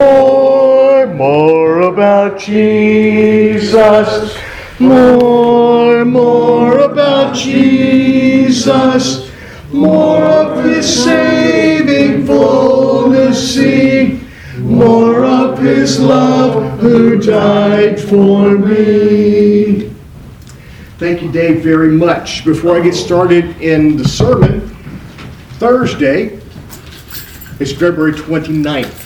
More, more about Jesus. More, more about Jesus. More of his saving fullness see. More of his love who died for me. Thank you, Dave, very much. Before I get started in the sermon, Thursday is February 29th.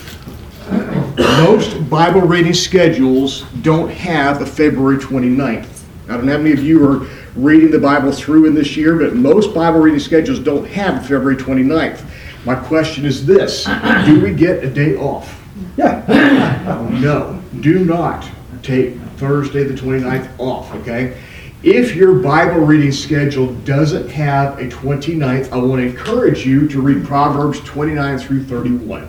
Most Bible reading schedules don't have a February 29th. I don't know how many of you are reading the Bible through in this year, but most Bible reading schedules don't have February 29th. My question is this Do we get a day off? Yeah. No, do not take Thursday the 29th off, okay? If your Bible reading schedule doesn't have a 29th, I want to encourage you to read Proverbs 29 through 31.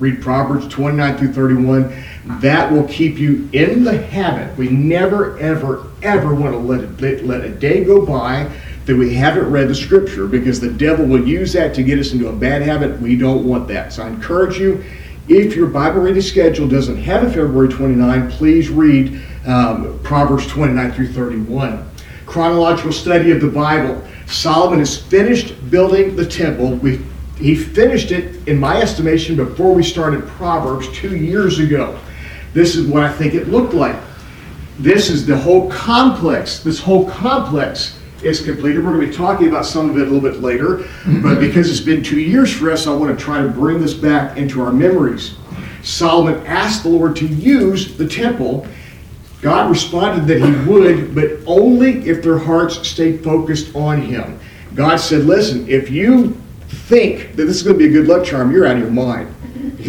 Read Proverbs 29 through 31. That will keep you in the habit. We never, ever, ever want to let a, let a day go by that we haven't read the scripture because the devil will use that to get us into a bad habit. We don't want that. So I encourage you, if your Bible reading schedule doesn't have a February 29, please read um, Proverbs 29 through 31. Chronological study of the Bible. Solomon has finished building the temple. We, he finished it, in my estimation, before we started Proverbs two years ago. This is what I think it looked like. This is the whole complex. This whole complex is completed. We're going to be talking about some of it a little bit later, mm-hmm. but because it's been two years for us, I want to try to bring this back into our memories. Solomon asked the Lord to use the temple. God responded that he would, but only if their hearts stayed focused on him. God said, Listen, if you think that this is going to be a good luck charm, you're out of your mind.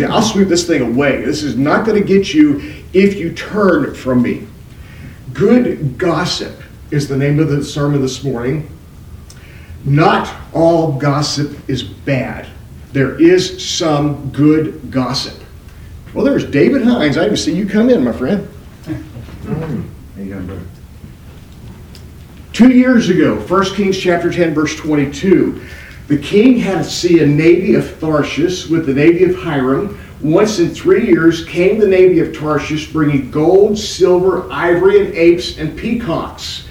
I'll sweep this thing away. This is not going to get you if you turn from me. Good gossip is the name of the sermon this morning. Not all gossip is bad. There is some good gossip. Well, there's David Hines. I didn't see you come in, my friend. Mm, Two years ago, 1 Kings chapter 10, verse 22, the king had to see a navy of Tarshish with the navy of Hiram. Once in three years came the navy of Tarshish bringing gold, silver, ivory, and apes and peacocks.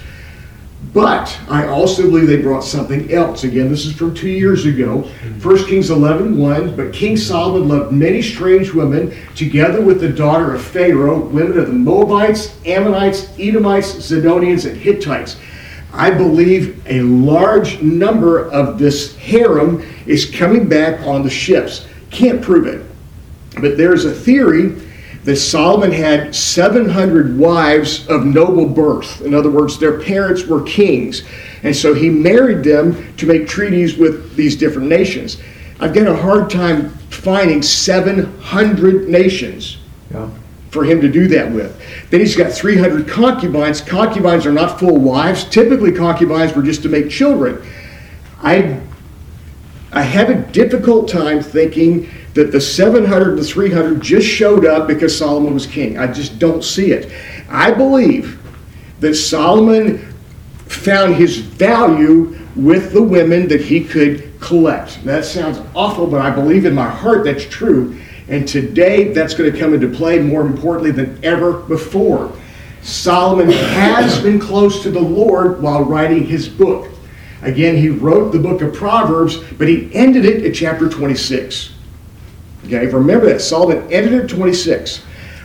But I also believe they brought something else. Again, this is from two years ago. 1 Kings 11 1. But King Solomon loved many strange women, together with the daughter of Pharaoh, women of the Moabites, Ammonites, Edomites, Zidonians, and Hittites. I believe a large number of this harem is coming back on the ships. Can't prove it. But there's a theory that Solomon had 700 wives of noble birth. In other words, their parents were kings. And so he married them to make treaties with these different nations. I've got a hard time finding 700 nations Yeah. For him to do that with. Then he's got 300 concubines. Concubines are not full wives. Typically, concubines were just to make children. I, I have a difficult time thinking that the 700 to 300 just showed up because Solomon was king. I just don't see it. I believe that Solomon found his value with the women that he could collect. That sounds awful, but I believe in my heart that's true. And today that's going to come into play more importantly than ever before. Solomon has been close to the Lord while writing his book. Again, he wrote the book of Proverbs, but he ended it at chapter 26. Okay, remember that. Solomon ended at 26.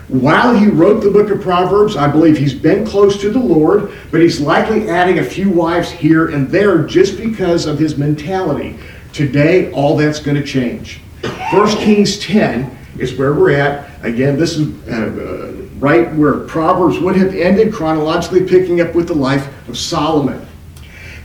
While he wrote the book of Proverbs, I believe he's been close to the Lord, but he's likely adding a few wives here and there just because of his mentality. Today, all that's going to change. 1 Kings 10 is where we're at. Again, this is uh, right where Proverbs would have ended, chronologically picking up with the life of Solomon.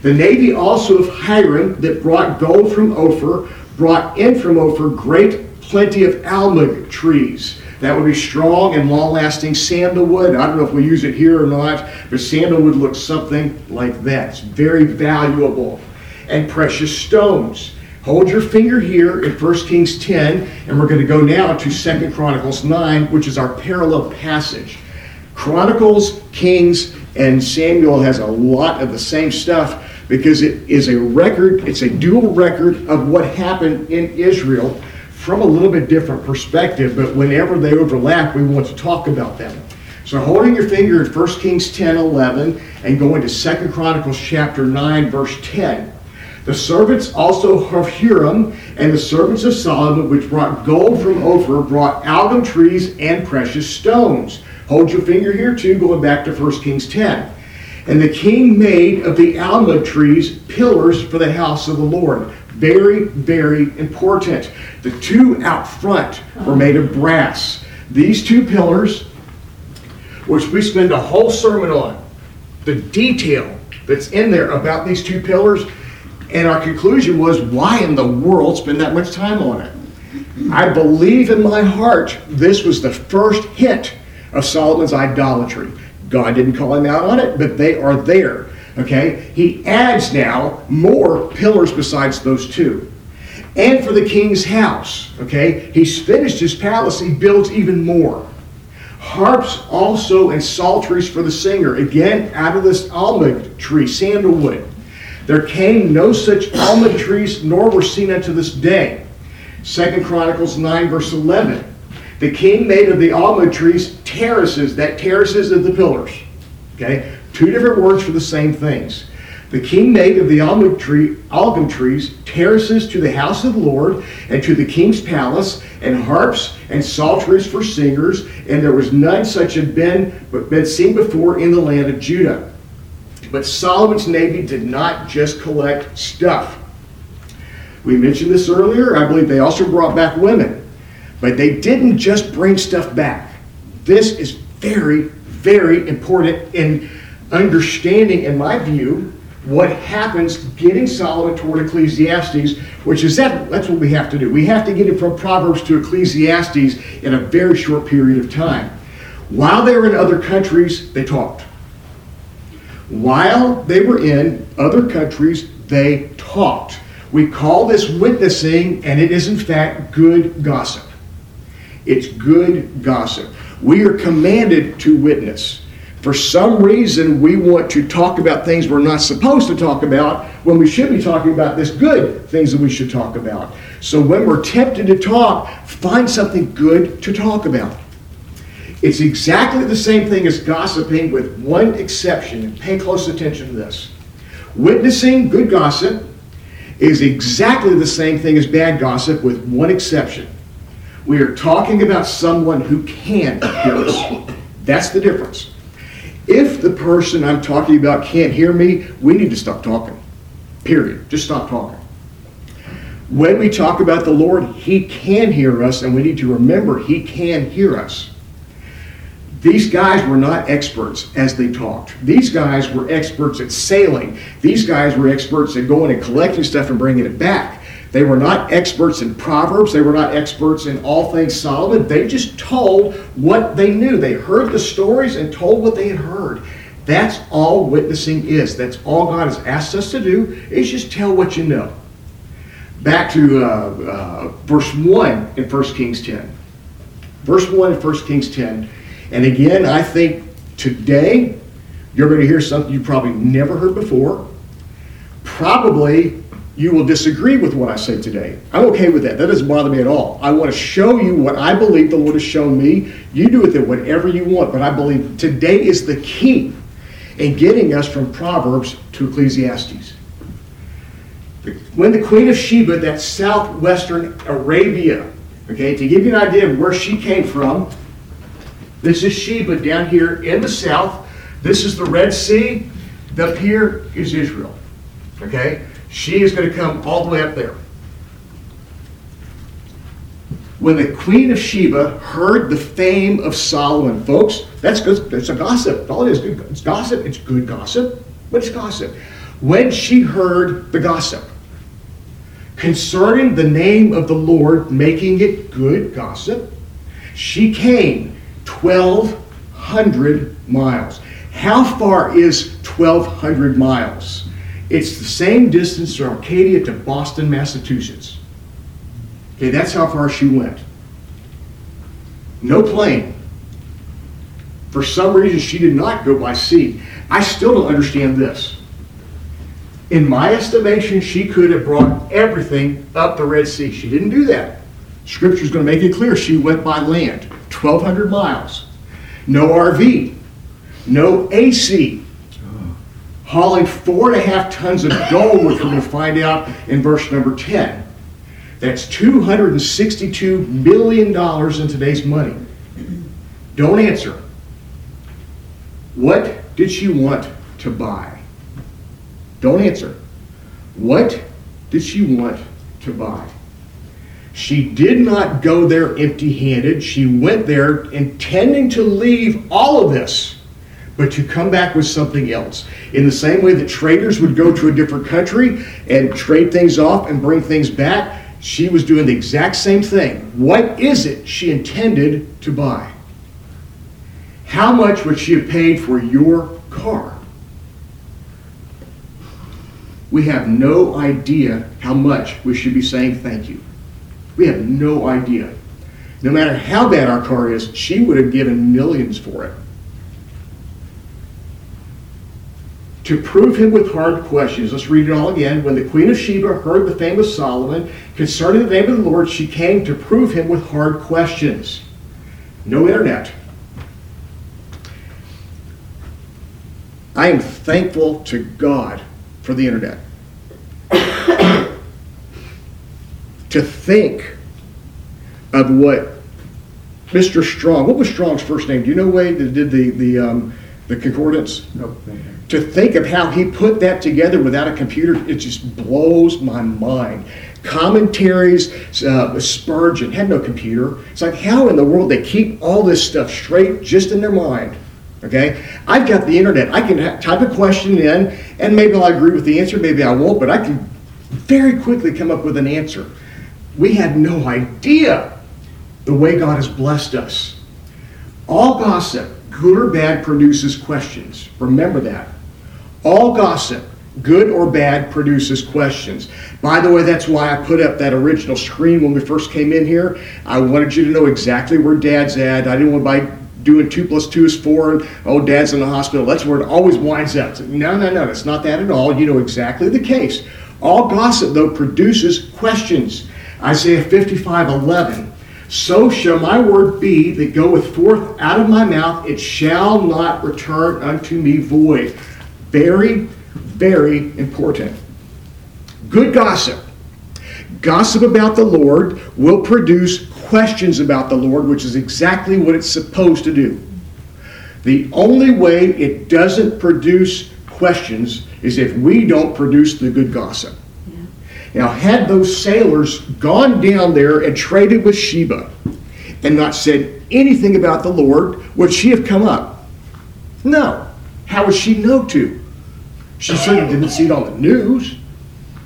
The navy also of Hiram that brought gold from Ophir brought in from Ophir great plenty of almug trees. That would be strong and long lasting sandalwood. I don't know if we use it here or not, but sandalwood looks something like that. It's very valuable. And precious stones. Hold your finger here in 1 Kings 10, and we're going to go now to 2 Chronicles 9, which is our parallel passage. Chronicles, Kings, and Samuel has a lot of the same stuff because it is a record, it's a dual record of what happened in Israel from a little bit different perspective, but whenever they overlap, we want to talk about them. So holding your finger at 1 Kings 10, 11, and going to 2 Chronicles chapter 9, verse 10. The servants also of Huram and the servants of Solomon, which brought gold from Ophir, brought algum trees and precious stones. Hold your finger here too, going back to 1 Kings 10. And the king made of the almug trees pillars for the house of the Lord. Very, very important. The two out front were made of brass. These two pillars, which we spend a whole sermon on, the detail that's in there about these two pillars, and our conclusion was why in the world spend that much time on it? I believe in my heart this was the first hint of Solomon's idolatry. God didn't call him out on it, but they are there. Okay? He adds now more pillars besides those two. And for the king's house. Okay? He's finished his palace, he builds even more. Harps also and psalteries for the singer, again out of this almug tree, sandalwood. There came no such almug trees, nor were seen unto this day. Second Chronicles 9, verse 11. The king made of the almond trees terraces, that terraces of the pillars. Okay? Two different words for the same things. The king made of the almond tree, almond trees terraces to the house of the Lord and to the king's palace, and harps and psalteries for singers, and there was none such had been but been seen before in the land of Judah. But Solomon's navy did not just collect stuff. We mentioned this earlier. I believe they also brought back women. But they didn't just bring stuff back. This is very, very important in understanding, in my view, what happens getting Solomon toward Ecclesiastes, which is that that's what we have to do. We have to get it from Proverbs to Ecclesiastes in a very short period of time. While they were in other countries, they talked. While they were in other countries, they talked. We call this witnessing, and it is in fact good gossip. It's good gossip. We are commanded to witness. For some reason, we want to talk about things we're not supposed to talk about when we should be talking about this good things that we should talk about. So when we're tempted to talk, find something good to talk about. It's exactly the same thing as gossiping, with one exception. And pay close attention to this. Witnessing good gossip is exactly the same thing as bad gossip, with one exception. We are talking about someone who can hear us. That's the difference. If the person I'm talking about can't hear me, we need to stop talking. Period. Just stop talking. When we talk about the Lord, He can hear us, and we need to remember He can hear us. These guys were not experts as they talked. These guys were experts at sailing. These guys were experts at going and collecting stuff and bringing it back. They were not experts in Proverbs. They were not experts in all things Solomon. They just told what they knew. They heard the stories and told what they had heard. That's all witnessing is. That's all God has asked us to do is just tell what you know. Back to uh, uh, verse 1 in 1 Kings 10. Verse 1 in 1 Kings 10 and again, I think today you're going to hear something you probably never heard before. Probably you will disagree with what I say today. I'm okay with that. That doesn't bother me at all. I want to show you what I believe the Lord has shown me. You do with it whatever you want, but I believe today is the key in getting us from Proverbs to Ecclesiastes. When the Queen of Sheba, that southwestern Arabia, okay, to give you an idea of where she came from, this is Sheba down here in the south. This is the Red Sea. Up here is Israel. Okay? She is going to come all the way up there. When the Queen of Sheba heard the fame of Solomon, folks, that's good. That's a gossip. All it is, it's gossip. It's good gossip, but it's gossip. When she heard the gossip concerning the name of the Lord, making it good gossip, she came 1,200 miles. How far is 1,200 miles? It's the same distance from Arcadia to Boston, Massachusetts. Okay, that's how far she went. No plane. For some reason, she did not go by sea. I still don't understand this. In my estimation, she could have brought everything up the Red Sea. She didn't do that. Scripture's going to make it clear she went by land, 1,200 miles. No RV, no AC, hauling four and a half tons of gold, which we're going to find out in verse number 10. That's $262 million in today's money. Don't answer. What did she want to buy? Don't answer. What did she want to buy? She did not go there empty handed. She went there intending to leave all of this, but to come back with something else. In the same way that traders would go to a different country and trade things off and bring things back, she was doing the exact same thing. What is it she intended to buy? How much would she have paid for your car? We have no idea how much we should be saying thank you. We have no idea. No matter how bad our car is, she would have given millions for it. To prove him with hard questions, let's read it all again. When the Queen of Sheba heard the fame of Solomon concerning the name of the Lord, she came to prove him with hard questions. No internet. I am thankful to God for the internet. To think of what Mr. Strong, what was Strong's first name? Do you know Wade that did the the um, the concordance? Nope. To think of how he put that together without a computer, it just blows my mind. Commentaries, uh, Spurgeon had no computer. It's like how in the world they keep all this stuff straight just in their mind. Okay, I've got the internet. I can ha- type a question in, and maybe I'll agree with the answer, maybe I won't, but I can very quickly come up with an answer. We had no idea the way God has blessed us. All gossip, good or bad, produces questions. Remember that. All gossip, good or bad, produces questions. By the way, that's why I put up that original screen when we first came in here. I wanted you to know exactly where Dad's at. I didn't want by doing two plus two is four and oh, Dad's in the hospital. That's where it always winds up. No, no, no, it's not that at all. You know exactly the case. All gossip, though, produces questions. Isaiah 55 11. So shall my word be that goeth forth out of my mouth, it shall not return unto me void. Very, very important. Good gossip. Gossip about the Lord will produce questions about the Lord, which is exactly what it's supposed to do. The only way it doesn't produce questions is if we don't produce the good gossip. Now, had those sailors gone down there and traded with Sheba and not said anything about the Lord, would she have come up? No. How would she know to? She certainly didn't see it on the news.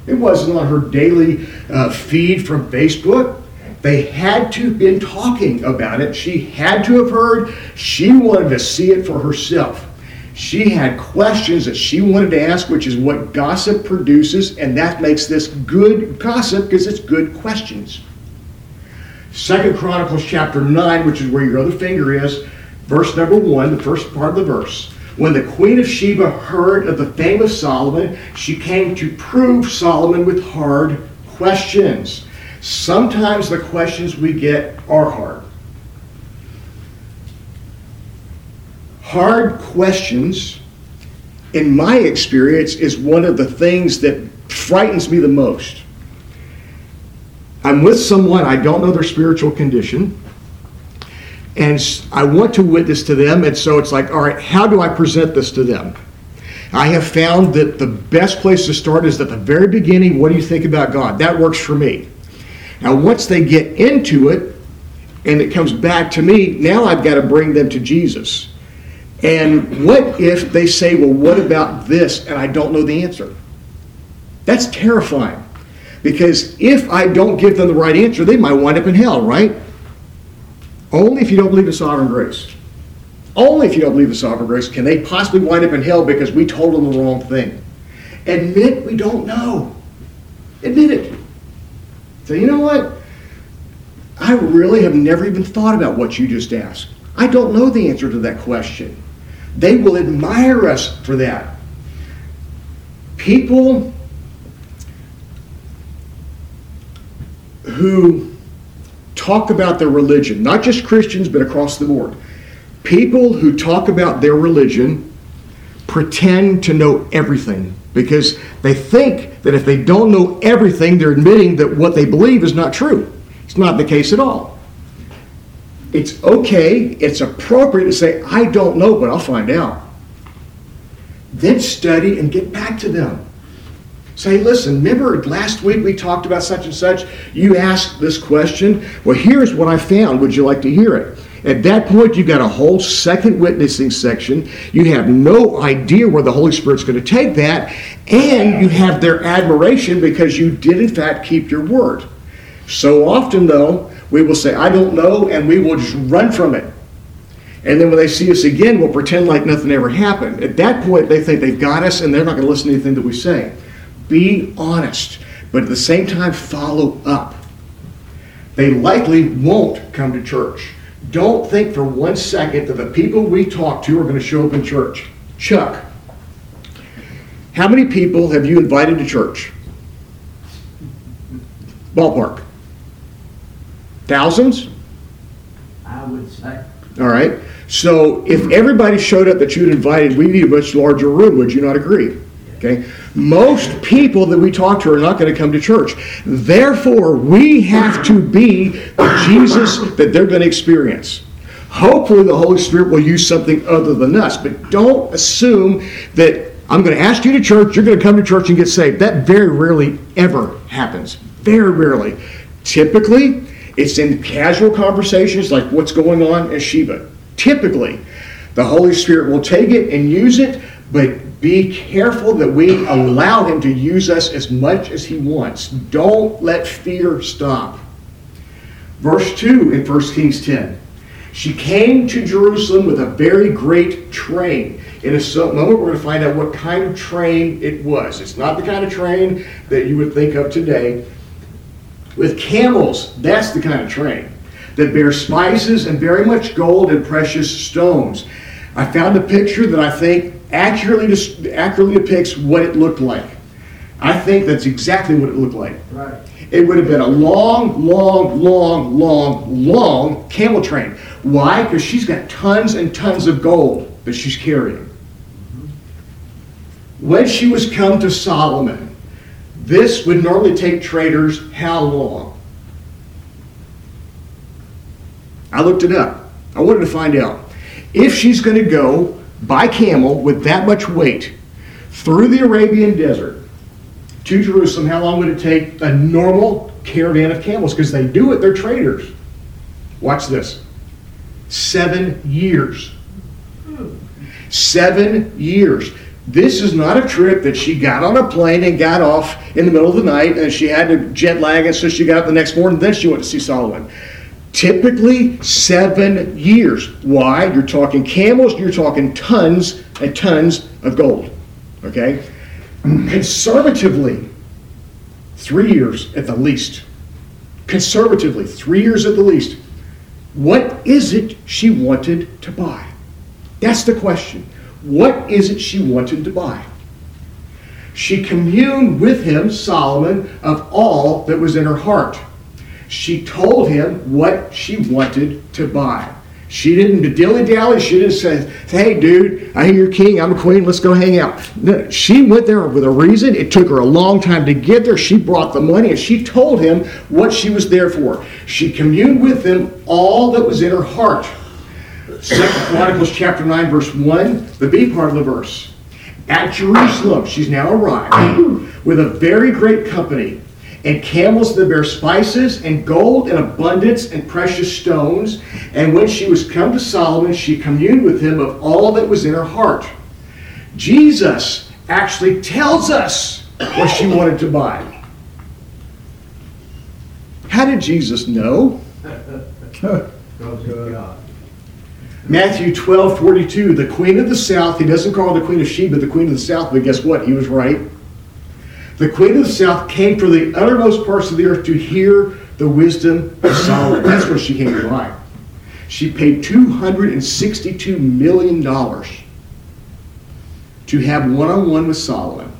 It wasn't on her daily uh, feed from Facebook. They had to have been talking about it. She had to have heard. She wanted to see it for herself. She had questions that she wanted to ask, which is what gossip produces, and that makes this good gossip because it's good questions. Second Chronicles chapter 9, which is where your other finger is, verse number 1, the first part of the verse. When the queen of Sheba heard of the fame of Solomon, she came to prove Solomon with hard questions. Sometimes the questions we get are hard. Hard questions, in my experience, is one of the things that frightens me the most. I'm with someone, I don't know their spiritual condition, and I want to witness to them, and so it's like, all right, how do I present this to them? I have found that the best place to start is at the very beginning. What do you think about God? That works for me. Now, once they get into it and it comes back to me, now I've got to bring them to Jesus. And what if they say, well, what about this? And I don't know the answer. That's terrifying. Because if I don't give them the right answer, they might wind up in hell, right? Only if you don't believe in sovereign grace. Only if you don't believe in sovereign grace can they possibly wind up in hell because we told them the wrong thing. Admit we don't know. Admit it. So, you know what? I really have never even thought about what you just asked. I don't know the answer to that question. They will admire us for that. People who talk about their religion, not just Christians, but across the board. People who talk about their religion pretend to know everything because they think that if they don't know everything, they're admitting that what they believe is not true. It's not the case at all. It's okay, it's appropriate to say, I don't know, but I'll find out. Then study and get back to them. Say, listen, remember last week we talked about such and such? You asked this question. Well, here's what I found. Would you like to hear it? At that point, you've got a whole second witnessing section. You have no idea where the Holy Spirit's going to take that, and you have their admiration because you did, in fact, keep your word. So often, though, we will say, I don't know, and we will just run from it. And then when they see us again, we'll pretend like nothing ever happened. At that point, they think they've got us, and they're not going to listen to anything that we say. Be honest, but at the same time, follow up. They likely won't come to church. Don't think for one second that the people we talk to are going to show up in church. Chuck, how many people have you invited to church? Ballpark. Thousands? I would say. All right. So if everybody showed up that you'd invited, we need a much larger room. Would you not agree? Okay. Most people that we talk to are not going to come to church. Therefore, we have to be the Jesus that they're going to experience. Hopefully, the Holy Spirit will use something other than us, but don't assume that I'm going to ask you to church, you're going to come to church and get saved. That very rarely ever happens. Very rarely. Typically, it's in casual conversations like what's going on at Sheba. Typically, the Holy Spirit will take it and use it, but be careful that we allow Him to use us as much as He wants. Don't let fear stop. Verse 2 in 1 Kings 10. She came to Jerusalem with a very great train. In a moment, we're going to find out what kind of train it was. It's not the kind of train that you would think of today. With camels, that's the kind of train that bears spices and very much gold and precious stones. I found a picture that I think accurately, accurately depicts what it looked like. I think that's exactly what it looked like. Right. It would have been a long, long, long, long, long camel train. Why? Because she's got tons and tons of gold that she's carrying. Mm-hmm. When she was come to Solomon, this would normally take traders how long? I looked it up. I wanted to find out. If she's going to go by camel with that much weight through the Arabian desert to Jerusalem, how long would it take a normal caravan of camels? Because they do it, they're traders. Watch this seven years. Hmm. Seven years. This is not a trip that she got on a plane and got off in the middle of the night and she had to jet lag and so she got up the next morning then she went to see Solomon. Typically seven years. Why? You're talking camels, you're talking tons and tons of gold. Okay? Conservatively, three years at the least. Conservatively, three years at the least. What is it she wanted to buy? That's the question. What is it she wanted to buy? She communed with him, Solomon, of all that was in her heart. She told him what she wanted to buy. She didn't dilly dally. She didn't say, "Hey, dude, I hear you're king. I'm a queen. Let's go hang out." No, she went there with a reason. It took her a long time to get there. She brought the money and she told him what she was there for. She communed with him all that was in her heart. Second Chronicles chapter nine, verse one, the B part of the verse. At Jerusalem, she's now arrived with a very great company and camels that bear spices and gold and abundance and precious stones. And when she was come to Solomon, she communed with him of all that was in her heart. Jesus actually tells us what she wanted to buy. How did Jesus know? Matthew 12, 42, the queen of the south, he doesn't call her the queen of Sheba, the queen of the south, but guess what? He was right. The queen of the south came from the uttermost parts of the earth to hear the wisdom of Solomon. That's where she came to buy. She paid $262 million to have one on one with Solomon.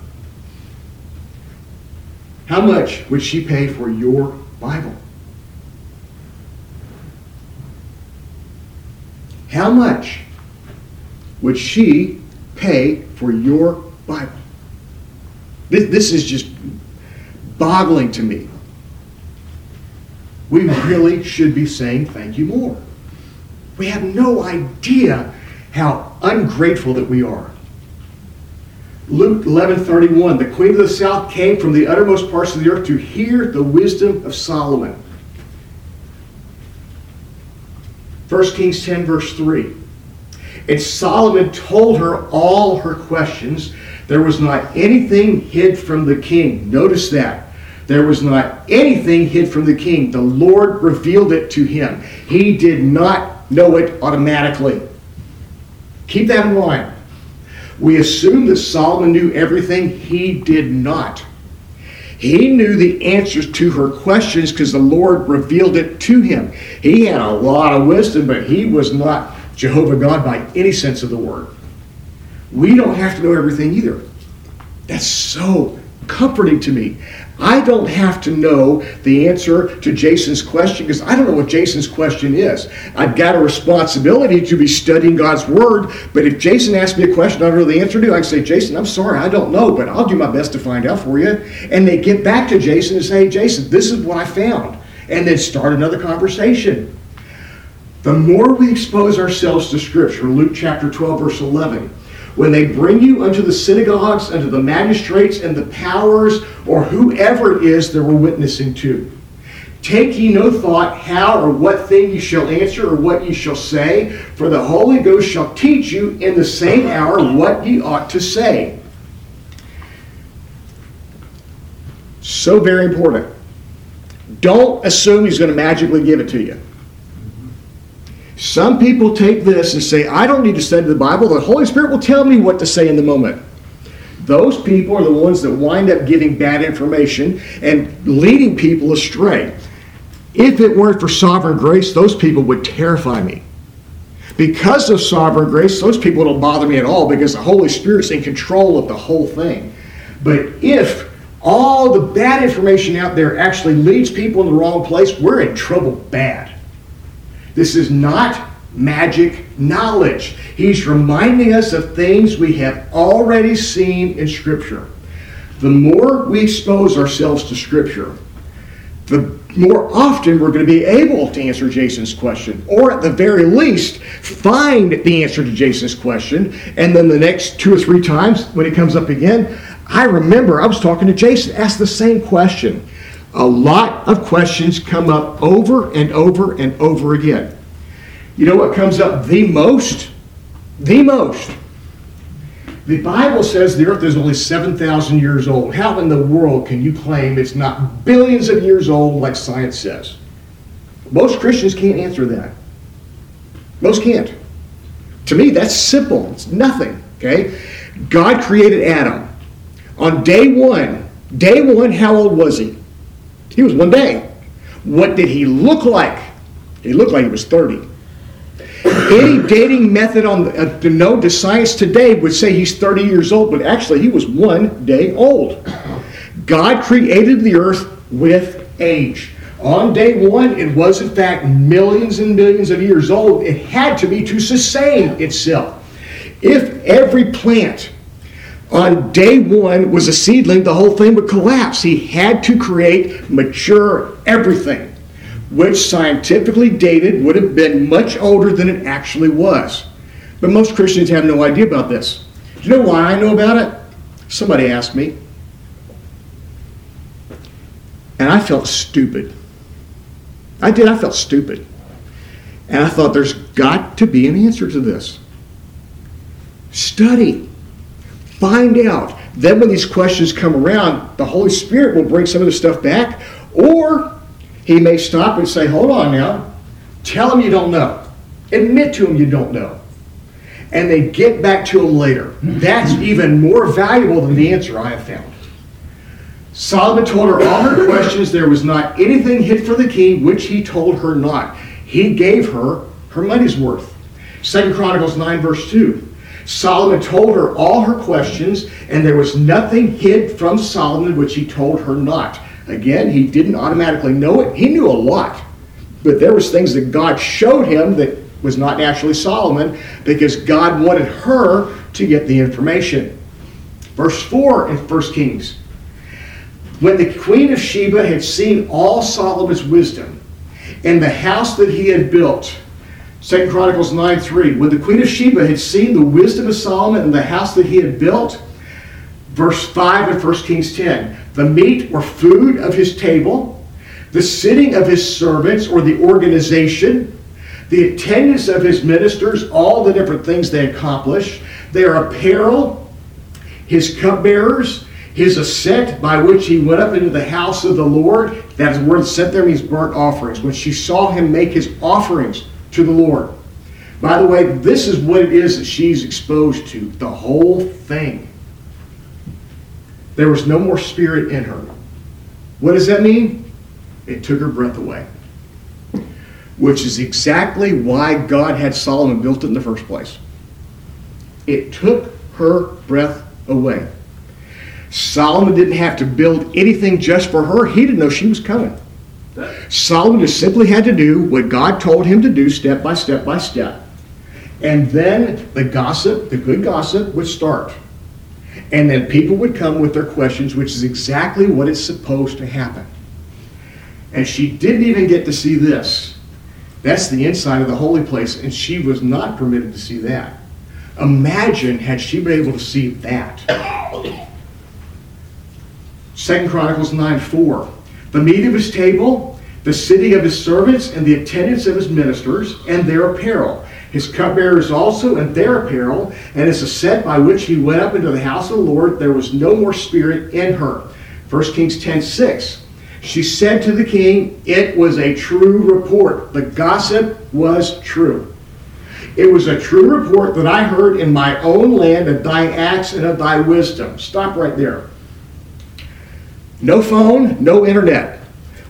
How much would she pay for your Bible? How much would she pay for your Bible? This, this is just boggling to me. We really should be saying thank you more. We have no idea how ungrateful that we are. Luke 11:31 The queen of the south came from the uttermost parts of the earth to hear the wisdom of Solomon. 1 Kings 10 verse 3 And Solomon told her all her questions. There was not anything hid from the king. Notice that. There was not anything hid from the king. The Lord revealed it to him. He did not know it automatically. Keep that in mind. We assume that Solomon knew everything. He did not. He knew the answers to her questions because the Lord revealed it to him. He had a lot of wisdom, but he was not Jehovah God by any sense of the word. We don't have to know everything either. That's so comforting to me. I don't have to know the answer to Jason's question because I don't know what Jason's question is. I've got a responsibility to be studying God's Word, but if Jason asks me a question I don't know the answer to, I can say, Jason, I'm sorry, I don't know, but I'll do my best to find out for you. And they get back to Jason and say, Jason, this is what I found. And then start another conversation. The more we expose ourselves to Scripture, Luke chapter 12, verse 11, when they bring you unto the synagogues, unto the magistrates and the powers, or whoever it is that we're witnessing to. Take ye no thought how or what thing ye shall answer or what ye shall say, for the Holy Ghost shall teach you in the same hour what ye ought to say. So very important. Don't assume he's going to magically give it to you. Some people take this and say, I don't need to study the Bible. The Holy Spirit will tell me what to say in the moment. Those people are the ones that wind up giving bad information and leading people astray. If it weren't for sovereign grace, those people would terrify me. Because of sovereign grace, those people don't bother me at all because the Holy Spirit's in control of the whole thing. But if all the bad information out there actually leads people in the wrong place, we're in trouble bad. This is not magic knowledge. He's reminding us of things we have already seen in Scripture. The more we expose ourselves to Scripture, the more often we're going to be able to answer Jason's question, or at the very least, find the answer to Jason's question. And then the next two or three times when it comes up again, I remember I was talking to Jason, asked the same question. A lot of questions come up over and over and over again. You know what comes up the most? The most. The Bible says the earth is only 7,000 years old. How in the world can you claim it's not billions of years old like science says? Most Christians can't answer that. Most can't. To me, that's simple. It's nothing, okay? God created Adam. On day one, day one, how old was he? He was one day. What did he look like? He looked like he was 30. Any dating method on the, uh, known to science today would say he's 30 years old, but actually he was one day old. God created the earth with age. On day one, it was in fact millions and millions of years old. It had to be to sustain itself. If every plant on day one was a seedling, the whole thing would collapse. He had to create mature everything, which scientifically dated would have been much older than it actually was. But most Christians have no idea about this. Do you know why I know about it? Somebody asked me. And I felt stupid. I did, I felt stupid. And I thought there's got to be an answer to this. Study. Find out. Then, when these questions come around, the Holy Spirit will bring some of the stuff back, or He may stop and say, Hold on now. Tell them you don't know. Admit to them you don't know. And they get back to them later. That's even more valuable than the answer I have found. Solomon told her all her questions. There was not anything hid from the king which he told her not. He gave her her money's worth. Second Chronicles 9, verse 2. Solomon told her all her questions, and there was nothing hid from Solomon which he told her not. Again, he didn't automatically know it. He knew a lot. But there was things that God showed him that was not naturally Solomon because God wanted her to get the information. Verse 4 in 1 Kings. When the queen of Sheba had seen all Solomon's wisdom and the house that he had built, 2 Chronicles 9 3, when the queen of Sheba had seen the wisdom of Solomon and the house that he had built, verse 5 of 1 Kings 10, the meat or food of his table, the sitting of his servants or the organization, the attendance of his ministers, all the different things they accomplish, their apparel, his cupbearers, his ascent by which he went up into the house of the Lord. That word ascent there means burnt offerings. When she saw him make his offerings to the Lord. By the way, this is what it is that she's exposed to the whole thing. There was no more spirit in her. What does that mean? It took her breath away. Which is exactly why God had Solomon built it in the first place. It took her breath away. Solomon didn't have to build anything just for her. He didn't know she was coming. Solomon just simply had to do what God told him to do step by step by step. And then the gossip, the good gossip, would start. And then people would come with their questions, which is exactly what is supposed to happen. And she didn't even get to see this. That's the inside of the holy place, and she was not permitted to see that. Imagine had she been able to see that. Second Chronicles 9 4. The meat of his table, the sitting of his servants, and the attendance of his ministers, and their apparel. His cupbearers also, and their apparel, and as his ascent by which he went up into the house of the Lord, there was no more spirit in her. 1 Kings 10 6. She said to the king, It was a true report. The gossip was true. It was a true report that I heard in my own land of thy acts and of thy wisdom. Stop right there. No phone, no internet.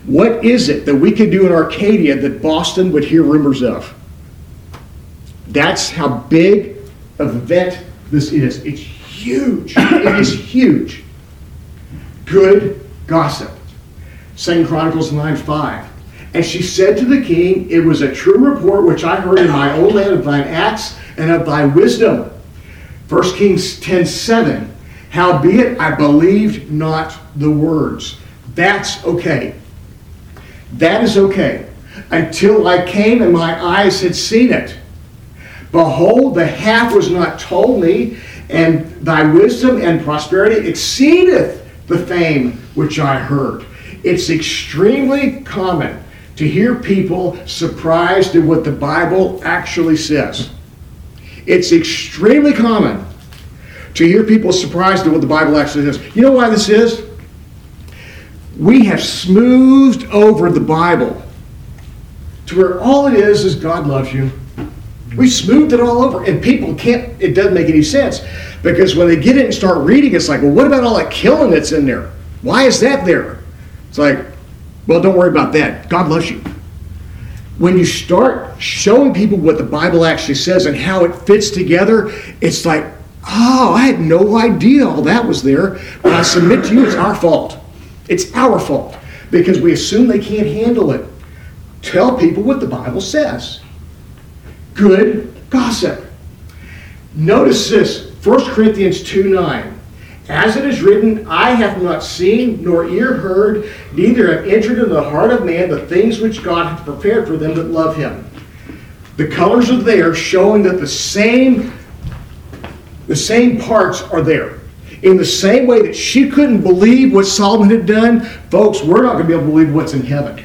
What is it that we could do in Arcadia that Boston would hear rumors of? That's how big of an event this is. It's huge. it is huge. Good gossip. Second Chronicles 9 5. And she said to the king, It was a true report which I heard in my own land of thine acts and of thy wisdom. 1 Kings 10 7. Howbeit I believed not the words. That's okay. That is okay. Until I came and my eyes had seen it. Behold, the half was not told me, and thy wisdom and prosperity exceedeth the fame which I heard. It's extremely common to hear people surprised at what the Bible actually says. It's extremely common to hear people surprised at what the Bible actually says. You know why this is? We have smoothed over the Bible to where all it is is God loves you. We smoothed it all over, and people can't, it doesn't make any sense because when they get it and start reading, it's like, well, what about all that killing that's in there? Why is that there? It's like, well, don't worry about that. God loves you. When you start showing people what the Bible actually says and how it fits together, it's like, oh, I had no idea all that was there. But I submit to you, it's our fault. It's our fault because we assume they can't handle it. Tell people what the Bible says. Good gossip. Notice this 1 Corinthians 2 9. As it is written, I have not seen nor ear heard, neither have entered into the heart of man the things which God hath prepared for them that love him. The colors are there showing that the same the same parts are there. In the same way that she couldn't believe what Solomon had done, folks, we're not going to be able to believe what's in heaven.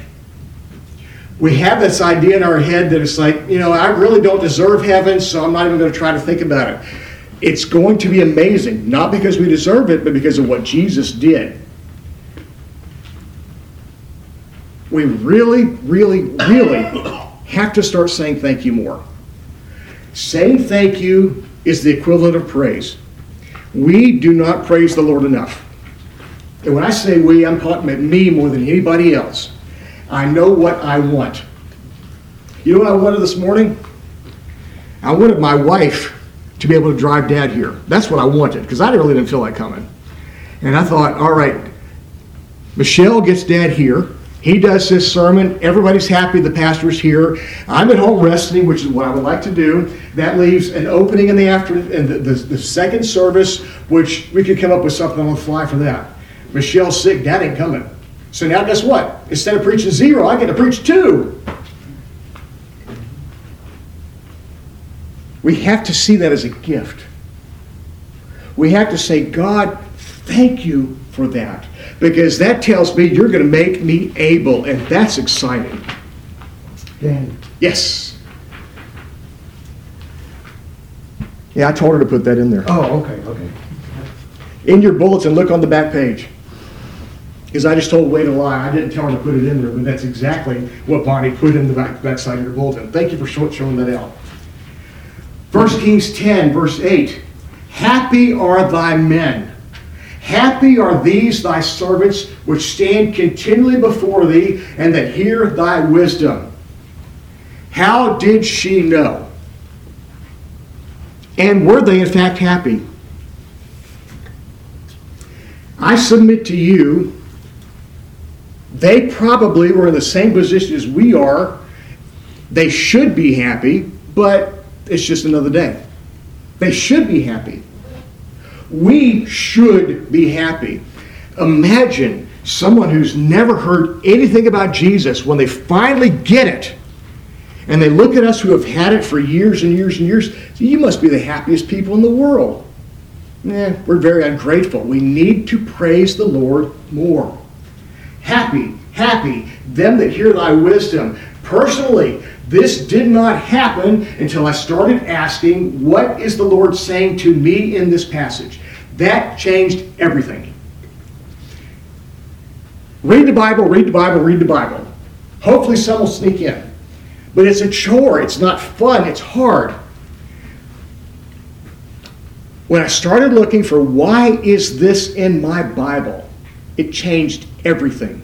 We have this idea in our head that it's like, you know, I really don't deserve heaven, so I'm not even going to try to think about it. It's going to be amazing, not because we deserve it, but because of what Jesus did. We really, really, really have to start saying thank you more. Saying thank you is the equivalent of praise. We do not praise the Lord enough. And when I say we, I'm talking about me more than anybody else. I know what I want. You know what I wanted this morning? I wanted my wife to be able to drive dad here. That's what I wanted because I really didn't feel like coming. And I thought, all right, Michelle gets dad here. He does this sermon. Everybody's happy. The pastor's here. I'm at home resting, which is what I would like to do. That leaves an opening in the afternoon, in the, the, the second service, which we could come up with something on the fly for that. Michelle's sick. Dad ain't coming. So now, guess what? Instead of preaching zero, I get to preach two. We have to see that as a gift. We have to say, God, thank you for that. Because that tells me you're going to make me able, and that's exciting. Dan, Yes. Yeah, I told her to put that in there. oh, okay, okay. In your bulletin, look on the back page. Because I just told Wade a lie. I didn't tell her to put it in there, but that's exactly what Bonnie put in the back, back side of your bulletin. Thank you for show- showing that out. 1 Kings 10, verse 8. Happy are thy men. Happy are these thy servants which stand continually before thee and that hear thy wisdom. How did she know? And were they in fact happy? I submit to you, they probably were in the same position as we are. They should be happy, but it's just another day. They should be happy. We should be happy. Imagine someone who's never heard anything about Jesus when they finally get it and they look at us who have had it for years and years and years. You must be the happiest people in the world. Eh, we're very ungrateful. We need to praise the Lord more. Happy, happy, them that hear thy wisdom. Personally, this did not happen until I started asking, what is the Lord saying to me in this passage? That changed everything. Read the Bible, read the Bible, read the Bible. Hopefully, some will sneak in. But it's a chore, it's not fun, it's hard. When I started looking for why is this in my Bible, it changed everything.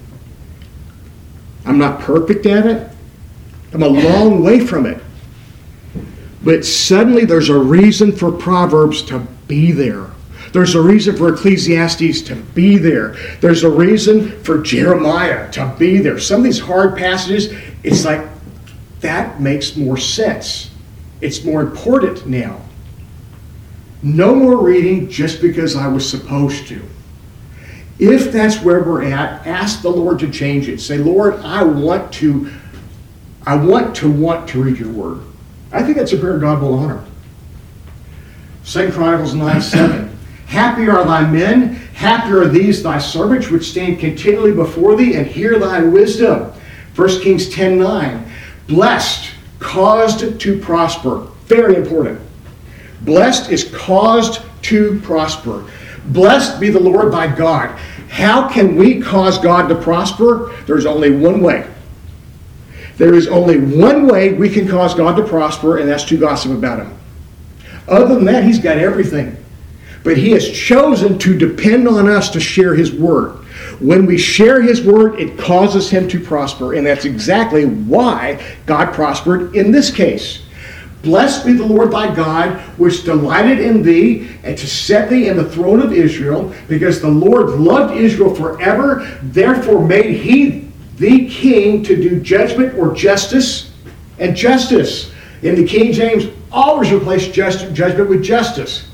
I'm not perfect at it. I'm a long way from it. But suddenly there's a reason for Proverbs to be there. There's a reason for Ecclesiastes to be there. There's a reason for Jeremiah to be there. Some of these hard passages, it's like that makes more sense. It's more important now. No more reading just because I was supposed to. If that's where we're at, ask the Lord to change it. Say, Lord, I want to, I want to want to read your word. I think that's a prayer God will honor. 2 Chronicles 9 7. Happy are thy men, happy are these thy servants which stand continually before thee and hear thy wisdom. 1 Kings 10 9. Blessed, caused to prosper. Very important. Blessed is caused to prosper. Blessed be the Lord thy God. How can we cause God to prosper? There's only one way. There is only one way we can cause God to prosper, and that's to gossip about him. Other than that, he's got everything. But he has chosen to depend on us to share his word. When we share his word, it causes him to prosper, and that's exactly why God prospered in this case. Blessed be the Lord thy God, which delighted in thee, and to set thee in the throne of Israel, because the Lord loved Israel forever, therefore made he thee king to do judgment or justice and justice. In the King James, always replace just, judgment with justice.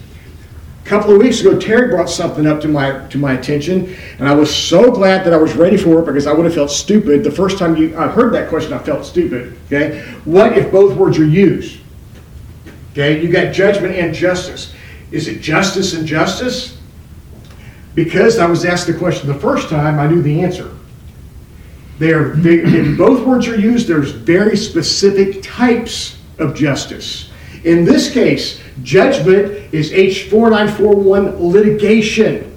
A couple of weeks ago, Terry brought something up to my to my attention, and I was so glad that I was ready for it because I would have felt stupid the first time you I heard that question. I felt stupid. Okay, what if both words are used? Okay, you got judgment and justice. Is it justice and justice? Because I was asked the question the first time, I knew the answer. There, if both words are used, there's very specific types of justice. In this case, judgment is H4941 litigation.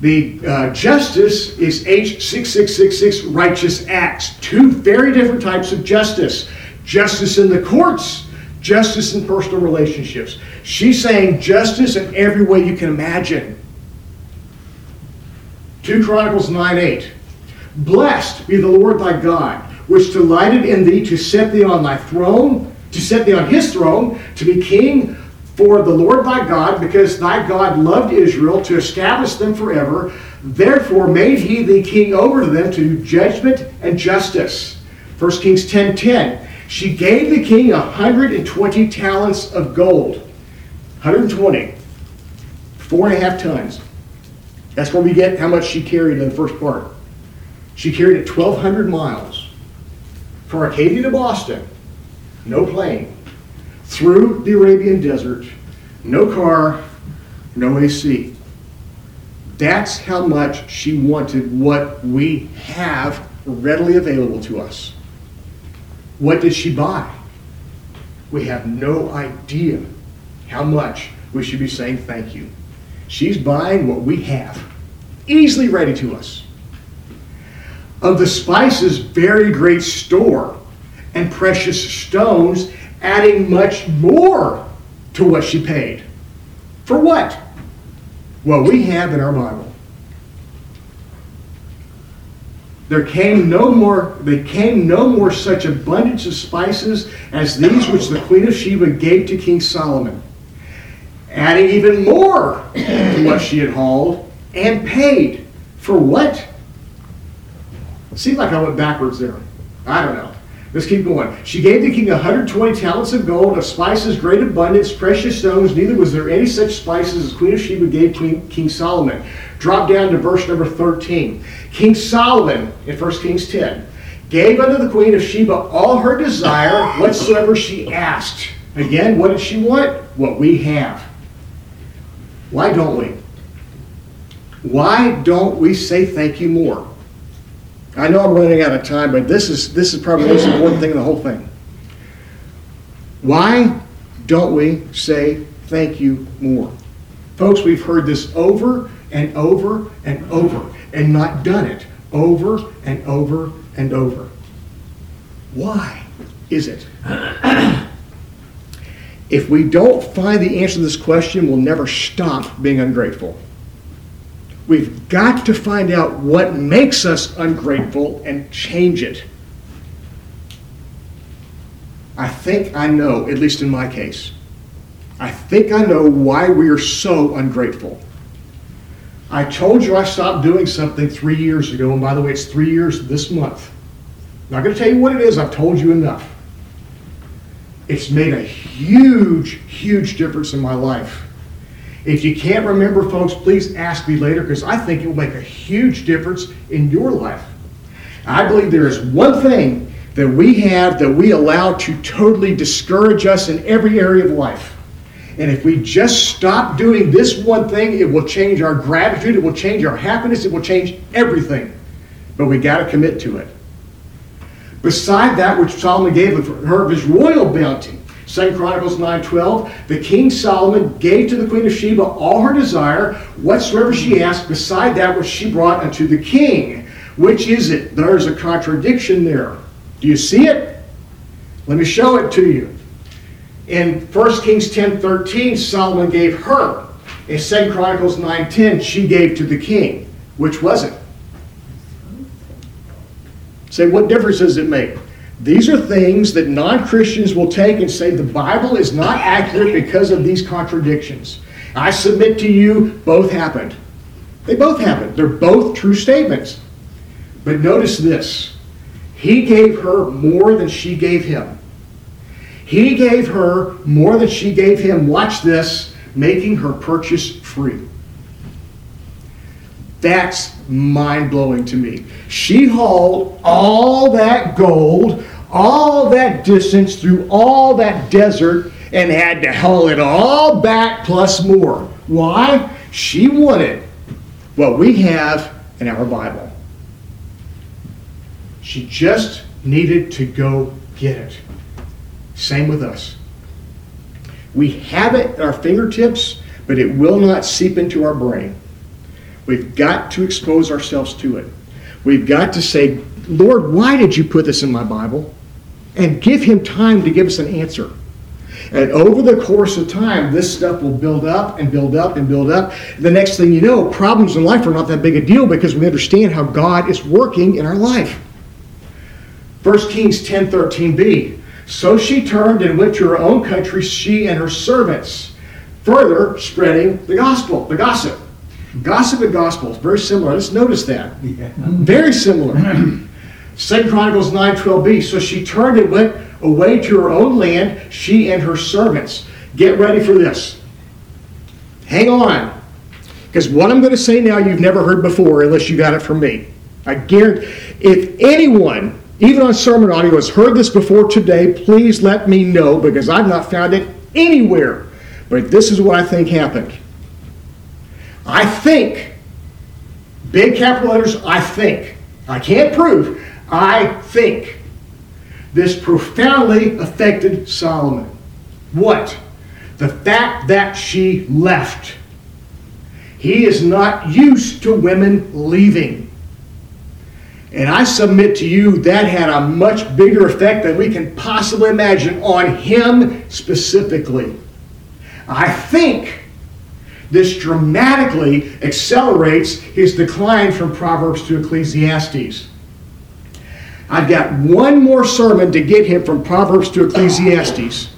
The uh, justice is H6666 righteous acts. Two very different types of justice. Justice in the courts, justice in personal relationships. She's saying justice in every way you can imagine. 2 Chronicles 9 8. Blessed be the Lord thy God, which delighted in thee to set thee on thy throne, to set thee on his throne, to be king For the Lord thy God, because thy God loved Israel to establish them forever, therefore made he thee king over them to do judgment and justice. 1 Kings 10:10. She gave the king a 120 talents of gold. 120. Four and a half tons. That's where we get how much she carried in the first part. She carried it 1,200 miles from Arcadia to Boston, no plane, through the Arabian desert, no car, no AC. That's how much she wanted what we have readily available to us. What did she buy? We have no idea how much we should be saying thank you. She's buying what we have, easily ready to us. Of the spices, very great store, and precious stones, adding much more to what she paid. For what? What we have in our Bible. There came no more, there came no more such abundance of spices as these which the Queen of Sheba gave to King Solomon, adding even more to what she had hauled and paid. For what? Seems like I went backwards there. I don't know. Let's keep going. She gave the king 120 talents of gold, of spices, great abundance, precious stones. Neither was there any such spices as Queen of Sheba gave king Solomon. Drop down to verse number 13. King Solomon, in 1 Kings 10, gave unto the Queen of Sheba all her desire, whatsoever she asked. Again, what did she want? What we have. Why don't we? Why don't we say thank you more? I know I'm running out of time, but this is this is probably the most important thing in the whole thing. Why don't we say thank you more? Folks, we've heard this over and over and over and not done it over and over and over. Why is it? If we don't find the answer to this question, we'll never stop being ungrateful. We've got to find out what makes us ungrateful and change it. I think I know, at least in my case. I think I know why we are so ungrateful. I told you I stopped doing something three years ago, and by the way, it's three years this month. I'm not going to tell you what it is, I've told you enough. It's made a huge, huge difference in my life. If you can't remember, folks, please ask me later because I think it will make a huge difference in your life. I believe there is one thing that we have that we allow to totally discourage us in every area of life. And if we just stop doing this one thing, it will change our gratitude, it will change our happiness, it will change everything. But we got to commit to it. Beside that which Solomon gave her of his royal bounty, 2 Chronicles 9:12, the king Solomon gave to the queen of Sheba all her desire, whatsoever she asked, beside that which she brought unto the king. Which is it? There's a contradiction there. Do you see it? Let me show it to you. In 1 Kings 10:13, Solomon gave her. In 2 Chronicles 9:10, she gave to the king. Which was it? Say, what difference does it make? These are things that non Christians will take and say the Bible is not accurate because of these contradictions. I submit to you, both happened. They both happened. They're both true statements. But notice this He gave her more than she gave him. He gave her more than she gave him. Watch this, making her purchase free. That's mind blowing to me. She hauled all that gold, all that distance through all that desert, and had to haul it all back plus more. Why? She wanted what we have in our Bible. She just needed to go get it. Same with us. We have it at our fingertips, but it will not seep into our brain. We've got to expose ourselves to it. We've got to say, Lord, why did you put this in my Bible? And give him time to give us an answer. And over the course of time, this stuff will build up and build up and build up. The next thing you know, problems in life are not that big a deal because we understand how God is working in our life. 1 Kings 10 13b. So she turned and went to her own country, she and her servants. further spreading the gospel, the gossip. Gossip and gospel is very similar. Let's notice that. Very similar. Second Chronicles 9:12b. So she turned and went away to her own land, she and her servants. Get ready for this. Hang on. Because what I'm going to say now you've never heard before unless you got it from me. I guarantee if anyone, even on SermonAudio, has heard this before today, please let me know because I've not found it anywhere. But this is what I think happened. I think, big capital letters, I think. I can't prove, I think this profoundly affected Solomon. What? The fact that she left. He is not used to women leaving. And I submit to you that had a much bigger effect than we can possibly imagine on him specifically. I think this dramatically accelerates his decline from Proverbs to Ecclesiastes. I've got one more sermon to get him from Proverbs to Ecclesiastes.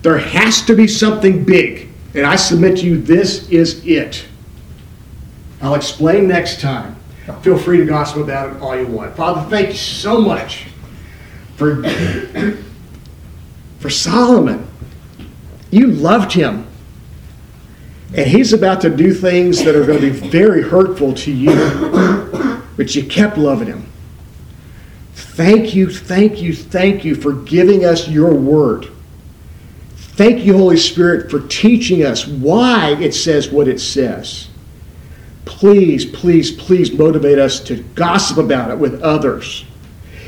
There has to be something big, and I submit to you this is it. I'll explain next time. Feel free to gossip about it all you want. Father, thank you so much for, for Solomon. You loved him. And he's about to do things that are going to be very hurtful to you, but you kept loving him. Thank you, thank you, thank you for giving us your word. Thank you, Holy Spirit, for teaching us why it says what it says. Please, please, please motivate us to gossip about it with others.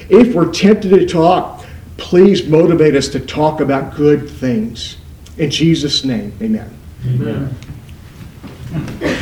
If we're tempted to talk, please motivate us to talk about good things. In Jesus' name, amen. Amen. Thank you.